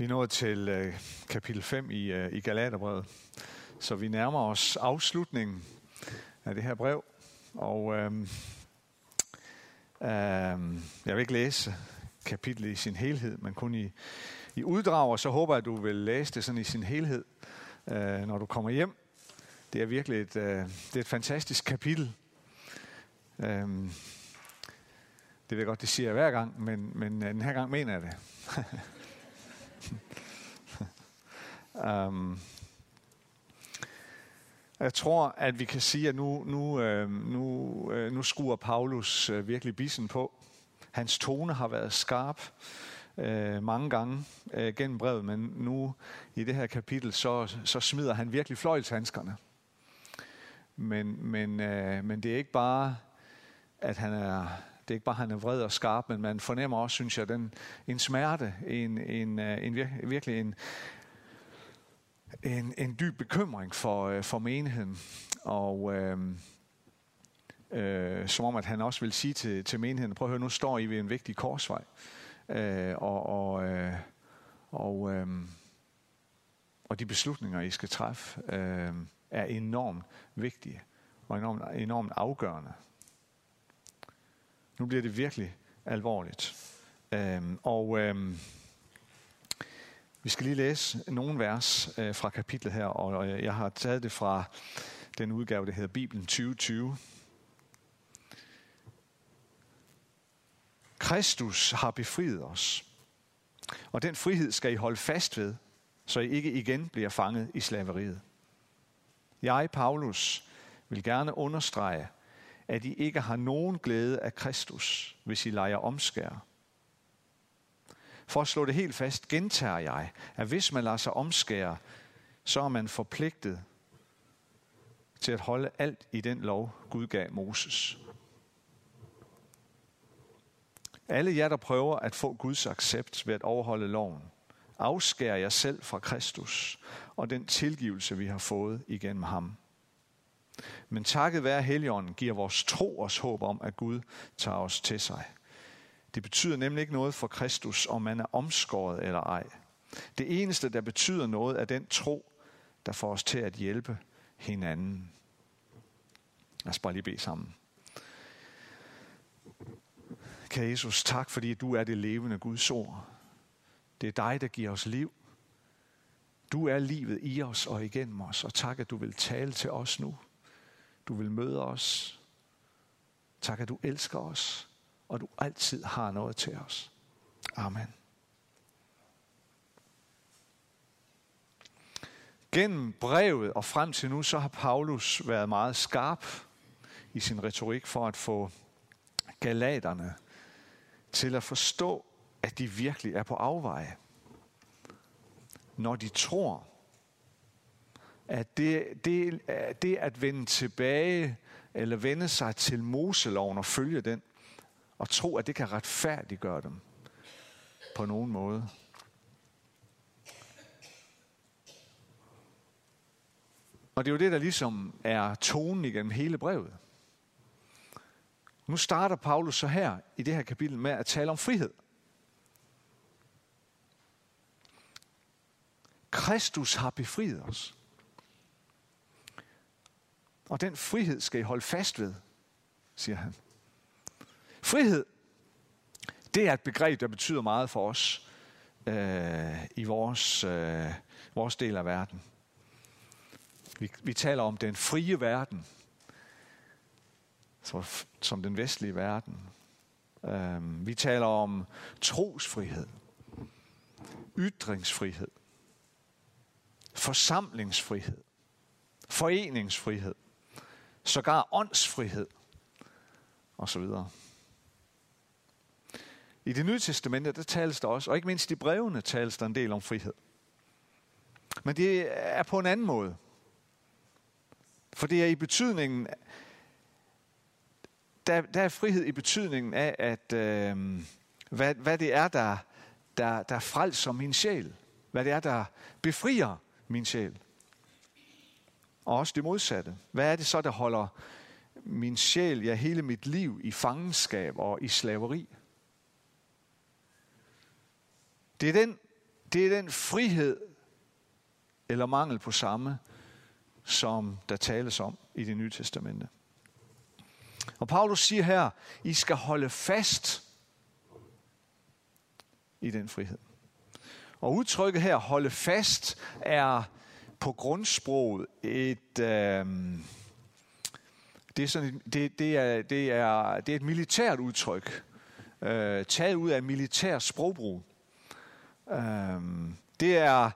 Vi er nået til øh, kapitel 5 i, øh, i Galaterbrevet, så vi nærmer os afslutningen af det her brev. Og øh, øh, jeg vil ikke læse kapitlet i sin helhed, men kun i, i uddrag, og så håber jeg, at du vil læse det sådan i sin helhed, øh, når du kommer hjem. Det er virkelig et, øh, det er et fantastisk kapitel. Øh, det ved jeg godt, det siger jeg hver gang, men, men øh, den her gang mener jeg det. um, jeg tror, at vi kan sige, at nu, nu, øhm, nu, øh, nu skruer Paulus øh, virkelig bissen på. Hans tone har været skarp øh, mange gange øh, gennem brevet, men nu i det her kapitel, så, så smider han virkelig fløjlshandskerne. Men, men, øh, men det er ikke bare, at han er, det er ikke bare, at han er vred og skarp, men man fornemmer også, synes jeg, den, en smerte, en, en, øh, en, en virkelig en, en, en dyb bekymring for, øh, for menigheden. Og øh, øh, som om, at han også vil sige til, til menigheden, prøv at høre, nu står I ved en vigtig korsvej. Øh, og, og, øh, og, øh, og de beslutninger, I skal træffe, øh, er enormt vigtige og enormt, enormt afgørende. Nu bliver det virkelig alvorligt. Øh, og Øh, vi skal lige læse nogle vers øh, fra kapitlet her, og jeg har taget det fra den udgave, der hedder Bibelen 2020. Kristus har befriet os, og den frihed skal I holde fast ved, så I ikke igen bliver fanget i slaveriet. Jeg, Paulus, vil gerne understrege, at I ikke har nogen glæde af Kristus, hvis I leger omskær. For at slå det helt fast, gentager jeg, at hvis man lader sig omskære, så er man forpligtet til at holde alt i den lov, Gud gav Moses. Alle jer, der prøver at få Guds accept ved at overholde loven, afskærer jer selv fra Kristus og den tilgivelse, vi har fået igennem ham. Men takket være Helligånden giver vores tro os håb om, at Gud tager os til sig. Det betyder nemlig ikke noget for Kristus, om man er omskåret eller ej. Det eneste, der betyder noget, er den tro, der får os til at hjælpe hinanden. Lad os bare lige bede sammen. Kære Jesus, tak fordi du er det levende Guds ord. Det er dig, der giver os liv. Du er livet i os og igennem os, og tak, at du vil tale til os nu. Du vil møde os. Tak, at du elsker os, og du altid har noget til os. Amen. Gennem brevet og frem til nu, så har Paulus været meget skarp i sin retorik for at få galaterne til at forstå, at de virkelig er på afveje. Når de tror, at det, det, det at vende tilbage eller vende sig til Moseloven og følge den, og tro, at det kan retfærdiggøre dem på nogen måde. Og det er jo det, der ligesom er tonen igennem hele brevet. Nu starter Paulus så her i det her kapitel med at tale om frihed. Kristus har befriet os. Og den frihed skal I holde fast ved, siger han. Frihed, det er et begreb, der betyder meget for os øh, i vores, øh, vores del af verden. Vi, vi taler om den frie verden, så, som den vestlige verden. Øh, vi taler om trosfrihed, ytringsfrihed, forsamlingsfrihed, foreningsfrihed, sågar åndsfrihed osv. I det nye testamente, der tales der også, og ikke mindst i brevene tales der en del om frihed. Men det er på en anden måde. For det er i betydningen, der, der er frihed i betydningen af, at øh, hvad, hvad det er, der, der, der frelser min sjæl. Hvad det er, der befrier min sjæl. Og også det modsatte. Hvad er det så, der holder min sjæl, ja hele mit liv i fangenskab og i slaveri? Det er den det er den frihed, eller mangel på samme, som der tales om i det nye testamente. Og Paulus siger her, I skal holde fast i den frihed. Og udtrykket her, holde fast, er på grundsproget et... Øh, det er, sådan, det, det, er, det, er, det er et militært udtryk, øh, taget ud af militær sprogbrug. Øh, det, er,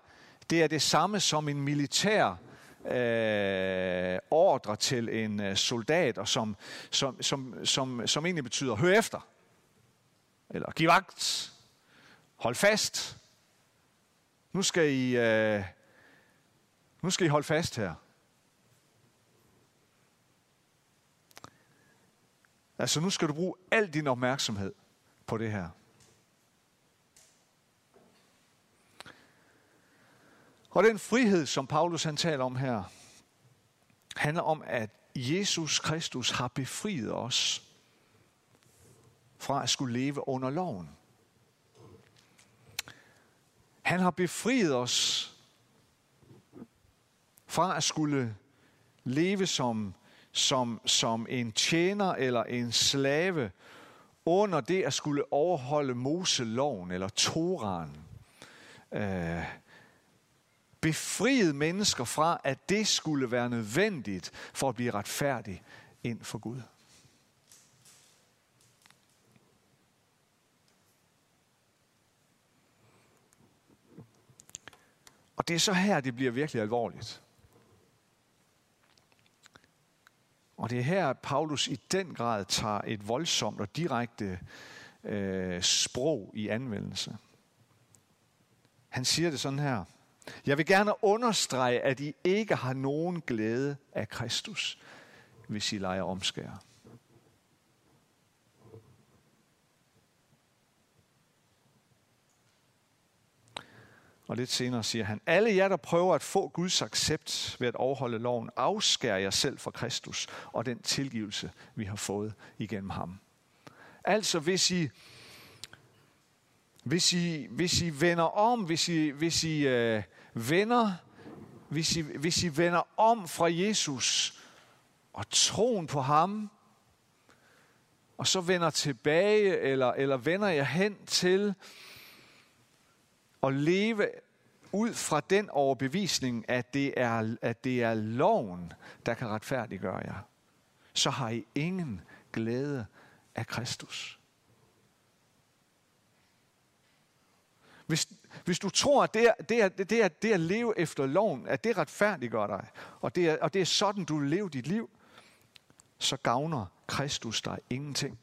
det er det samme som en militær øh, ordre til en øh, soldat, og som, som, som, som, som egentlig betyder, hør efter, eller giv vagt, hold fast. Nu skal I, øh, nu skal I holde fast her. Altså nu skal du bruge al din opmærksomhed på det her. Og den frihed, som Paulus han taler om her, handler om, at Jesus Kristus har befriet os fra at skulle leve under loven. Han har befriet os fra at skulle leve som, som, som en tjener eller en slave under det at skulle overholde Moseloven eller Toran. Øh, befriet mennesker fra, at det skulle være nødvendigt for at blive retfærdig ind for Gud. Og det er så her, det bliver virkelig alvorligt. Og det er her, at Paulus i den grad tager et voldsomt og direkte øh, sprog i anvendelse. Han siger det sådan her. Jeg vil gerne understrege, at I ikke har nogen glæde af Kristus, hvis I leger omskærer. Og lidt senere siger han, alle jer, der prøver at få Guds accept ved at overholde loven, afskærer jer selv fra Kristus og den tilgivelse, vi har fået igennem ham. Altså, hvis I, hvis I, hvis I vender om, hvis I, hvis I øh, vender, hvis I, hvis I vender om fra Jesus og troen på ham, og så vender tilbage, eller, eller vender jeg hen til at leve ud fra den overbevisning, at det er, at det er loven, der kan retfærdiggøre jer, så har I ingen glæde af Kristus. Hvis, hvis du tror, at det er, det, er, det, er, det at leve efter loven, at det retfærdiggør dig, og det, er, og det er sådan, du lever dit liv, så gavner Kristus dig ingenting,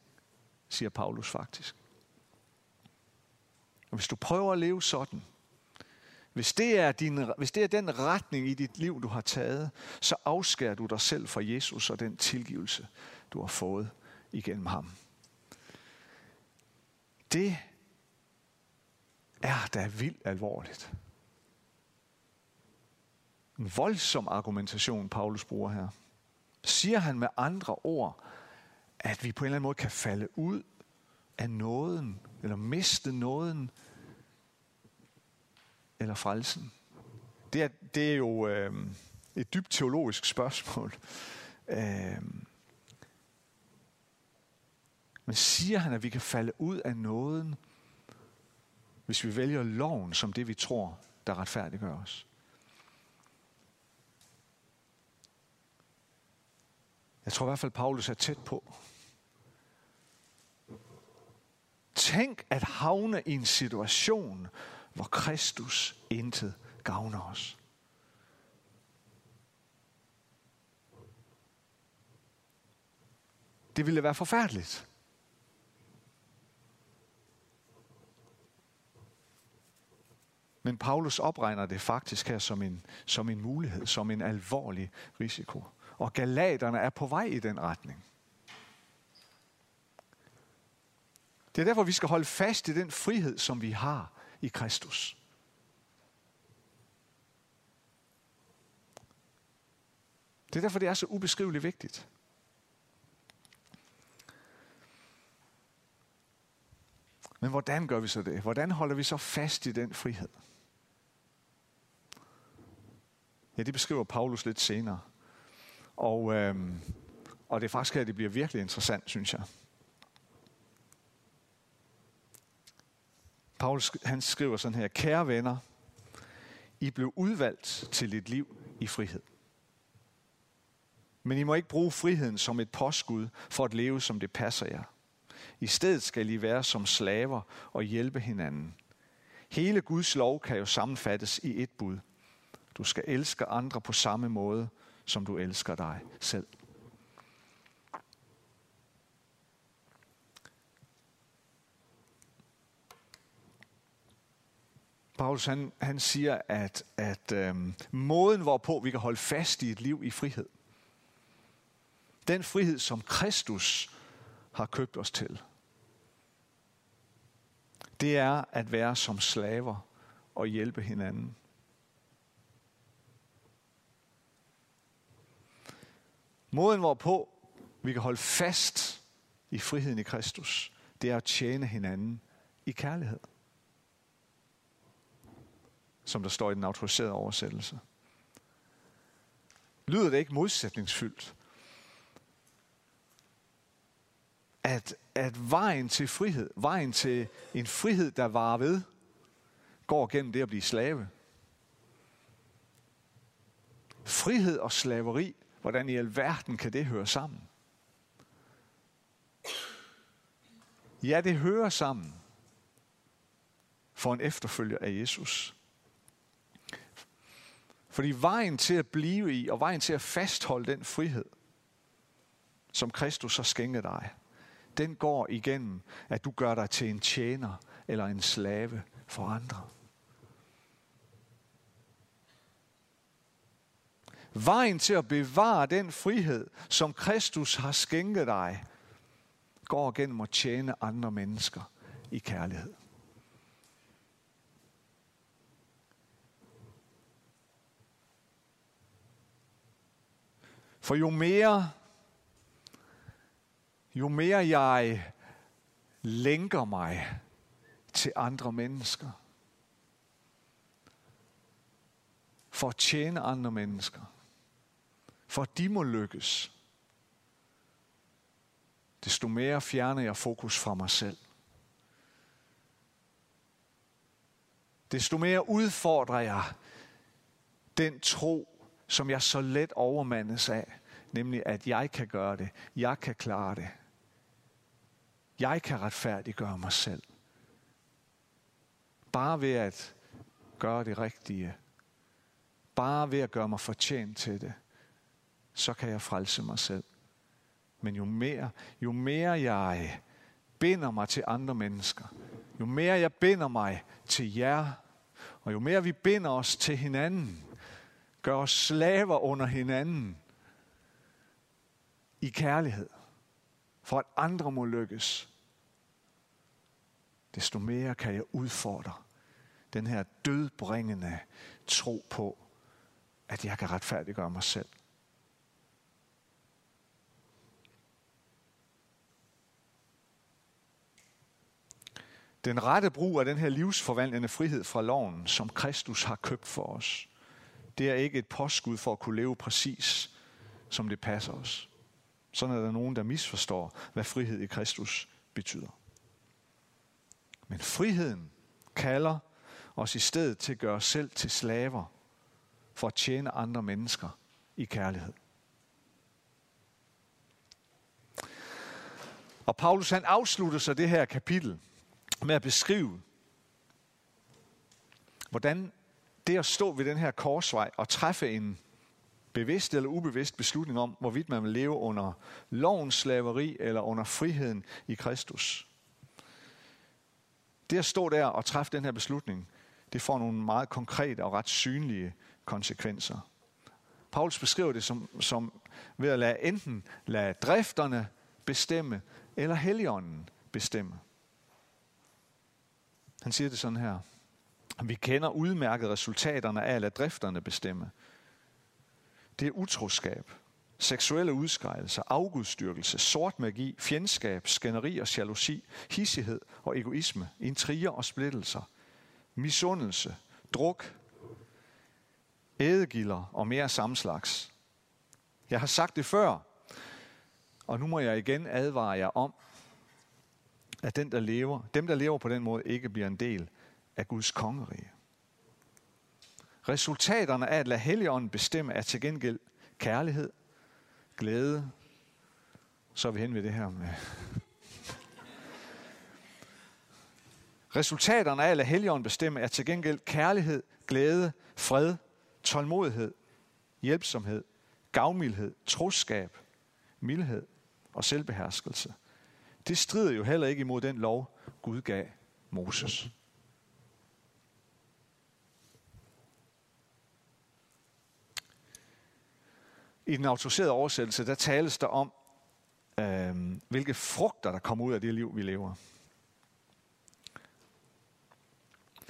siger Paulus faktisk. Og hvis du prøver at leve sådan, hvis det, er din, hvis det er den retning i dit liv, du har taget, så afskærer du dig selv fra Jesus og den tilgivelse, du har fået igennem ham. Det er da vildt alvorligt. En voldsom argumentation, Paulus bruger her. Siger han med andre ord, at vi på en eller anden måde kan falde ud af nåden, eller miste nåden, eller frelsen? Det er, det er jo øh, et dybt teologisk spørgsmål. Øh, men siger han, at vi kan falde ud af nåden, hvis vi vælger loven som det, vi tror, der retfærdiggør os? Jeg tror i hvert fald, Paulus er tæt på. Tænk at havne i en situation, hvor Kristus intet gavner os. Det ville være forfærdeligt. Men Paulus opregner det faktisk her som en, som en mulighed, som en alvorlig risiko. Og galaterne er på vej i den retning. Det er derfor, vi skal holde fast i den frihed, som vi har i Kristus. Det er derfor, det er så ubeskriveligt vigtigt. Men hvordan gør vi så det? Hvordan holder vi så fast i den frihed? Ja, det beskriver Paulus lidt senere. Og, øh, og det er faktisk her, det bliver virkelig interessant, synes jeg. Paulus han skriver sådan her, kære venner, I blev udvalgt til et liv i frihed. Men I må ikke bruge friheden som et påskud for at leve, som det passer jer. I stedet skal I være som slaver og hjælpe hinanden. Hele Guds lov kan jo sammenfattes i et bud. Du skal elske andre på samme måde, som du elsker dig selv. Paulus han, han siger, at, at øhm, måden, hvorpå vi kan holde fast i et liv i frihed, den frihed, som Kristus har købt os til, det er at være som slaver og hjælpe hinanden. Måden, hvorpå vi kan holde fast i friheden i Kristus, det er at tjene hinanden i kærlighed. Som der står i den autoriserede oversættelse. Lyder det ikke modsætningsfyldt? At, at vejen til frihed, vejen til en frihed, der varer ved, går gennem det at blive slave. Frihed og slaveri Hvordan i alverden kan det høre sammen? Ja, det hører sammen for en efterfølger af Jesus. Fordi vejen til at blive i, og vejen til at fastholde den frihed, som Kristus har skænket dig, den går igennem, at du gør dig til en tjener eller en slave for andre. Vejen til at bevare den frihed, som Kristus har skænket dig, går gennem at tjene andre mennesker i kærlighed. For jo mere, jo mere jeg lænker mig til andre mennesker, for at tjene andre mennesker, for at de må lykkes, desto mere fjerner jeg fokus fra mig selv. Desto mere udfordrer jeg den tro, som jeg så let overmandes af, nemlig at jeg kan gøre det, jeg kan klare det. Jeg kan retfærdiggøre mig selv. Bare ved at gøre det rigtige. Bare ved at gøre mig fortjent til det så kan jeg frelse mig selv. Men jo mere, jo mere jeg binder mig til andre mennesker, jo mere jeg binder mig til jer, og jo mere vi binder os til hinanden, gør os slaver under hinanden i kærlighed, for at andre må lykkes, desto mere kan jeg udfordre den her dødbringende tro på, at jeg kan retfærdiggøre mig selv. Den rette brug af den her livsforvandlende frihed fra loven, som Kristus har købt for os, det er ikke et påskud for at kunne leve præcis, som det passer os. Sådan er der nogen, der misforstår, hvad frihed i Kristus betyder. Men friheden kalder os i stedet til at gøre os selv til slaver for at tjene andre mennesker i kærlighed. Og Paulus han afslutter så det her kapitel med at beskrive, hvordan det at stå ved den her korsvej og træffe en bevidst eller ubevidst beslutning om, hvorvidt man vil leve under lovens slaveri eller under friheden i Kristus. Det at stå der og træffe den her beslutning, det får nogle meget konkrete og ret synlige konsekvenser. Paulus beskriver det som, som ved at lade enten lade drifterne bestemme, eller helligånden bestemme. Han siger det sådan her. Vi kender udmærket resultaterne af at lade drifterne bestemme. Det er utroskab, seksuelle udskejelser, afgudstyrkelse, sort magi, fjendskab, skænderi og jalousi, hissighed og egoisme, intriger og splittelser, misundelse, druk, ædegilder og mere sammenslags. Jeg har sagt det før, og nu må jeg igen advare jer om, at den, der lever, dem, der lever på den måde, ikke bliver en del af Guds kongerige. Resultaterne af at lade Helligånden bestemme er til gengæld kærlighed, glæde, så er vi hen ved det her med... Resultaterne af at lade Helligånden bestemme er til gengæld kærlighed, glæde, fred, tålmodighed, hjælpsomhed, gavmildhed, troskab, mildhed og selvbeherskelse. Det strider jo heller ikke imod den lov, Gud gav Moses. I den autoriserede oversættelse, der tales der om, øh, hvilke frugter, der kommer ud af det liv, vi lever.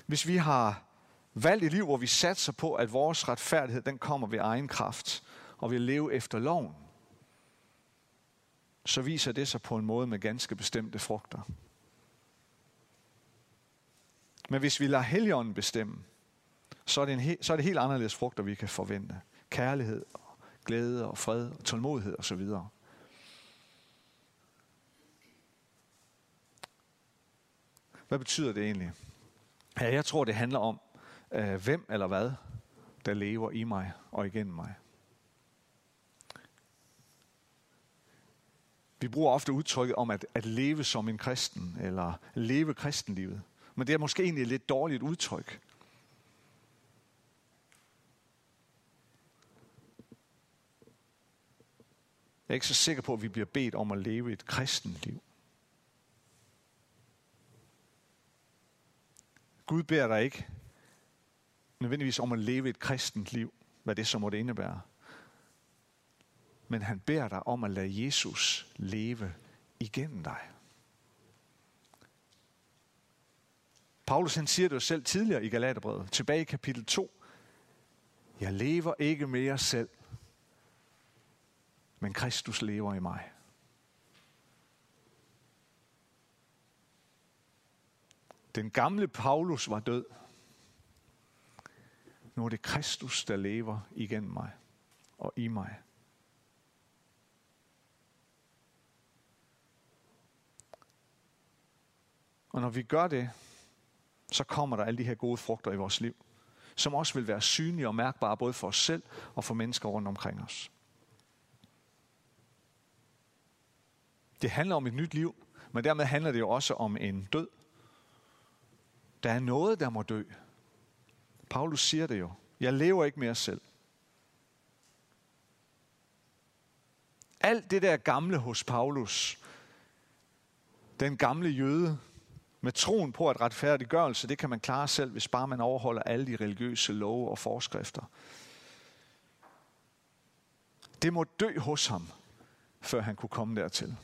Hvis vi har valgt et liv, hvor vi satser på, at vores retfærdighed, den kommer ved egen kraft, og vi leve efter loven, så viser det sig på en måde med ganske bestemte frugter. Men hvis vi lader Helligånden bestemme, så er, det en så er det helt anderledes frugter, vi kan forvente. Kærlighed, og glæde og fred og tålmodighed osv. Hvad betyder det egentlig? Ja, jeg tror, det handler om, øh, hvem eller hvad, der lever i mig og igennem mig. Vi bruger ofte udtrykket om at, at leve som en kristen, eller leve kristenlivet. Men det er måske egentlig et lidt dårligt udtryk. Jeg er ikke så sikker på, at vi bliver bedt om at leve et kristenliv. Gud beder dig ikke nødvendigvis om at leve et kristent liv, hvad det så måtte indebære. Men han beder dig om at lade Jesus leve igennem dig. Paulus han siger det jo selv tidligere i Galaterbrevet, tilbage i kapitel 2. Jeg lever ikke mere selv, men Kristus lever i mig. Den gamle Paulus var død. Nu er det Kristus, der lever igennem mig og i mig. Og når vi gør det, så kommer der alle de her gode frugter i vores liv, som også vil være synlige og mærkbare både for os selv og for mennesker rundt omkring os. Det handler om et nyt liv, men dermed handler det jo også om en død. Der er noget, der må dø. Paulus siger det jo. Jeg lever ikke mere selv. Alt det der gamle hos Paulus, den gamle jøde, med troen på, at retfærdiggørelse, det kan man klare selv, hvis bare man overholder alle de religiøse love og forskrifter. Det må dø hos ham, før han kunne komme dertil.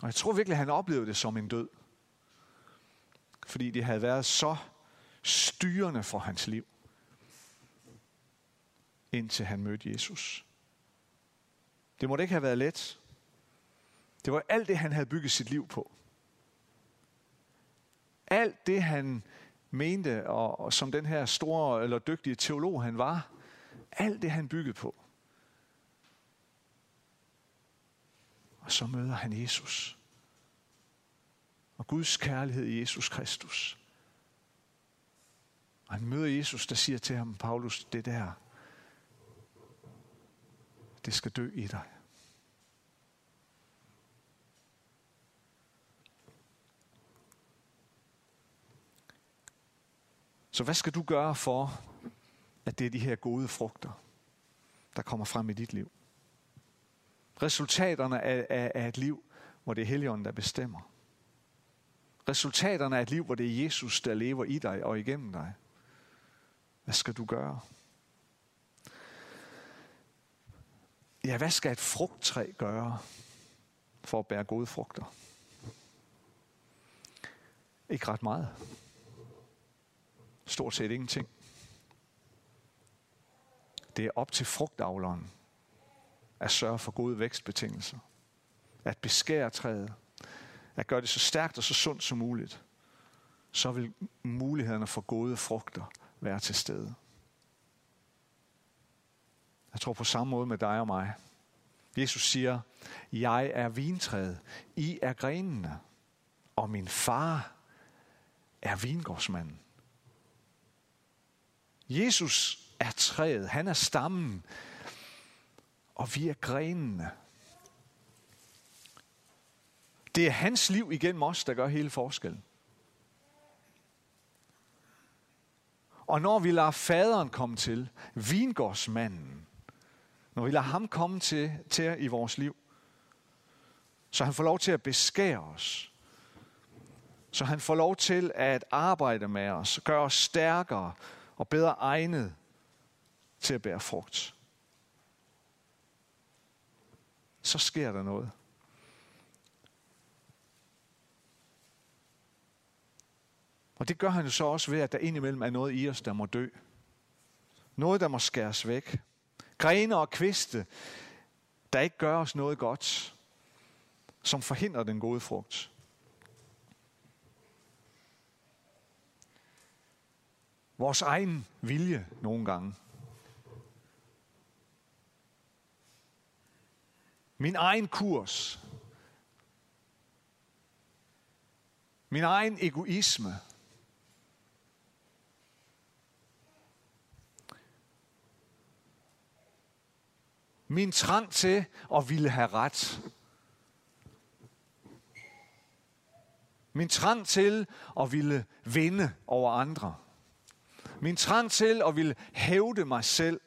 Og jeg tror virkelig, at han oplevede det som en død. Fordi det havde været så styrende for hans liv, indtil han mødte Jesus. Det måtte ikke have været let. Det var alt det, han havde bygget sit liv på. Alt det, han mente, og, og som den her store eller dygtige teolog han var, alt det, han byggede på. Og så møder han Jesus. Og Guds kærlighed i Jesus Kristus. Og han møder Jesus, der siger til ham, Paulus, det der, det skal dø i dig. Så hvad skal du gøre for, at det er de her gode frugter, der kommer frem i dit liv? Resultaterne af, af, af et liv, hvor det er Helligånden, der bestemmer. Resultaterne af et liv, hvor det er Jesus, der lever i dig og igennem dig. Hvad skal du gøre? Ja, hvad skal et frugttræ gøre for at bære gode frugter? Ikke ret meget. Stort set ingenting. Det er op til frugtavleren at sørge for gode vækstbetingelser. At beskære træet. At gøre det så stærkt og så sundt som muligt. Så vil mulighederne for gode frugter være til stede. Jeg tror på samme måde med dig og mig. Jesus siger, jeg er vintræet, I er grenene, og min far er vingårdsmanden. Jesus er træet, han er stammen, og vi er grenene. Det er hans liv igennem os, der gør hele forskellen. Og når vi lader faderen komme til, vingårdsmanden, når vi lader ham komme til, til i vores liv, så han får lov til at beskære os, så han får lov til at arbejde med os, gøre os stærkere og bedre egnet til at bære frugt. Så sker der noget. Og det gør han jo så også ved, at der indimellem er noget i os, der må dø. Noget, der må skæres væk. Grene og kviste, der ikke gør os noget godt, som forhindrer den gode frugt. Vores egen vilje nogle gange. Min egen kurs. Min egen egoisme. Min trang til at ville have ret. Min trang til at ville vinde over andre. Min trang til at ville hævde mig selv.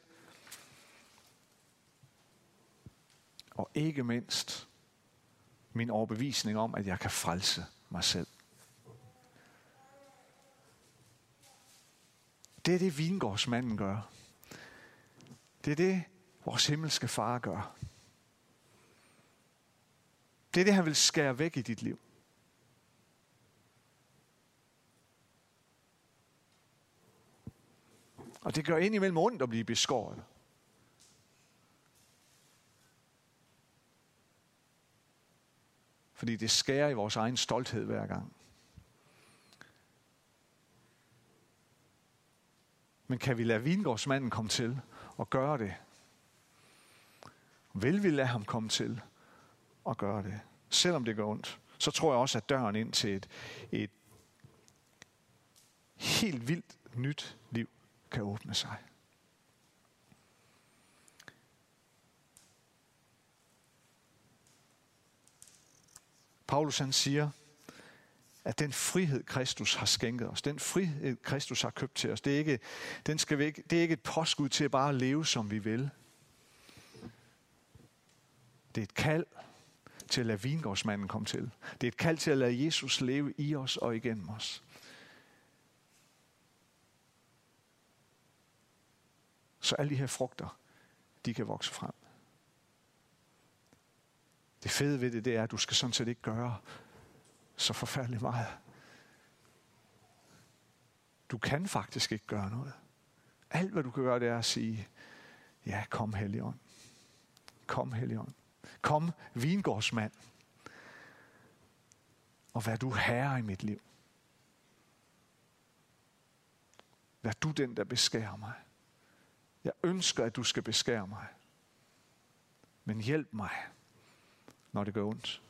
Og ikke mindst min overbevisning om, at jeg kan frelse mig selv. Det er det, vingårdsmanden gør. Det er det, vores himmelske far gør. Det er det, han vil skære væk i dit liv. Og det gør indimellem ondt at blive beskåret. Fordi det skærer i vores egen stolthed hver gang. Men kan vi lade vingårdsmanden komme til og gøre det? Vil vi lade ham komme til og gøre det? Selvom det gør ondt, så tror jeg også, at døren ind til et, et helt vildt nyt liv kan åbne sig. Paulus han siger, at den frihed, Kristus har skænket os, den frihed, Kristus har købt til os, det er ikke, den skal vi ikke, det er ikke et påskud til at bare leve, som vi vil. Det er et kald til at lade vingårdsmanden komme til. Det er et kald til at lade Jesus leve i os og igennem os. Så alle de her frugter, de kan vokse frem. Det fede ved det, det er, at du skal sådan set ikke gøre så forfærdeligt meget. Du kan faktisk ikke gøre noget. Alt, hvad du kan gøre, det er at sige, ja, kom Helligånd. Kom Helligånd. Kom vingårdsmand. Og vær du herre i mit liv. Vær du den, der beskærer mig. Ønsker, at du skal beskære mig. Men hjælp mig, når det gør ondt.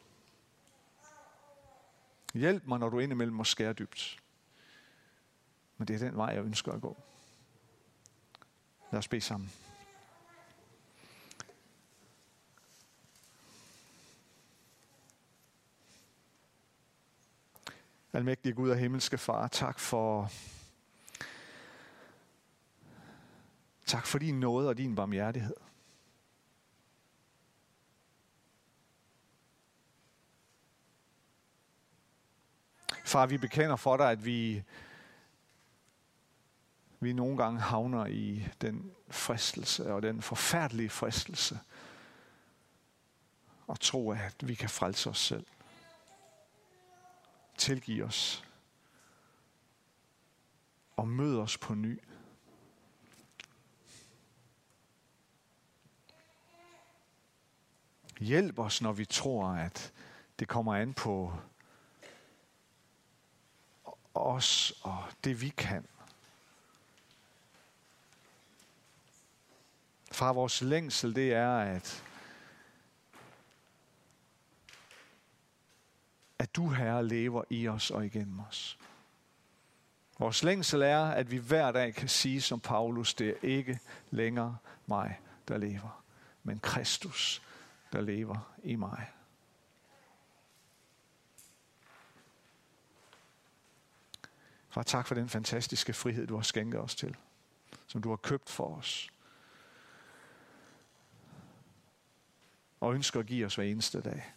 Hjælp mig, når du indimellem må skære dybt. Men det er den vej, jeg ønsker at gå. Lad os bede sammen. Almægtige Gud og himmelske Far, tak for Tak for din nåde og din barmhjertighed. Far, vi bekender for dig, at vi, vi nogle gange havner i den fristelse og den forfærdelige fristelse og tro, at vi kan frelse os selv. Tilgiv os og mød os på ny. Hjælp os, når vi tror, at det kommer an på os og det, vi kan. Far, vores længsel, det er, at, at du, Herre, lever i os og igennem os. Vores længsel er, at vi hver dag kan sige som Paulus, det er ikke længere mig, der lever, men Kristus, der lever i mig. Far, tak for den fantastiske frihed, du har skænket os til, som du har købt for os. Og ønsker at give os hver eneste dag.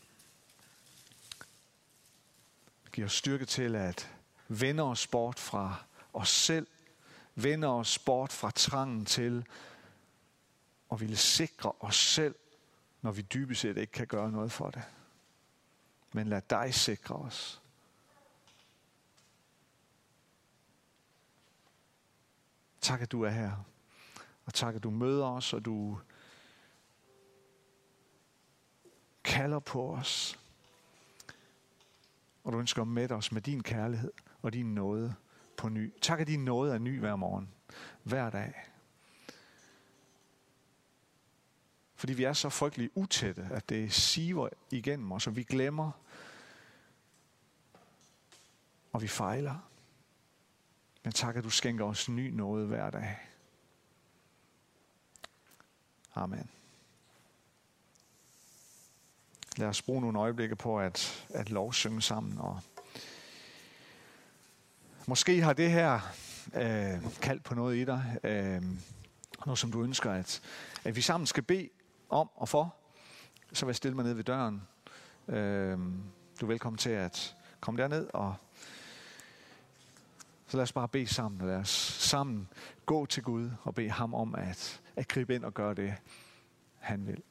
Giv os styrke til at vende os bort fra os selv, vende os bort fra trangen til at ville sikre os selv, når vi dybest set ikke kan gøre noget for det. Men lad dig sikre os. Tak, at du er her. Og tak, at du møder os, og du kalder på os. Og du ønsker at mætte os med din kærlighed og din nåde på ny. Tak, at din nåde er ny hver morgen, hver dag. Fordi vi er så frygtelig utætte, at det siver igennem os, og vi glemmer, og vi fejler. Men tak, at du skænker os ny noget hver dag. Amen. Lad os bruge nogle øjeblikke på at, at lovsynge sammen. Og måske har det her øh, kaldt på noget i dig. Øh, noget, som du ønsker, at, at vi sammen skal bede om og for. Så vil jeg stille mig ned ved døren. Øh, du er velkommen til at komme derned og så lad os bare bede sammen. Lad os sammen gå til Gud og bede ham om at, at gribe ind og gøre det, han vil.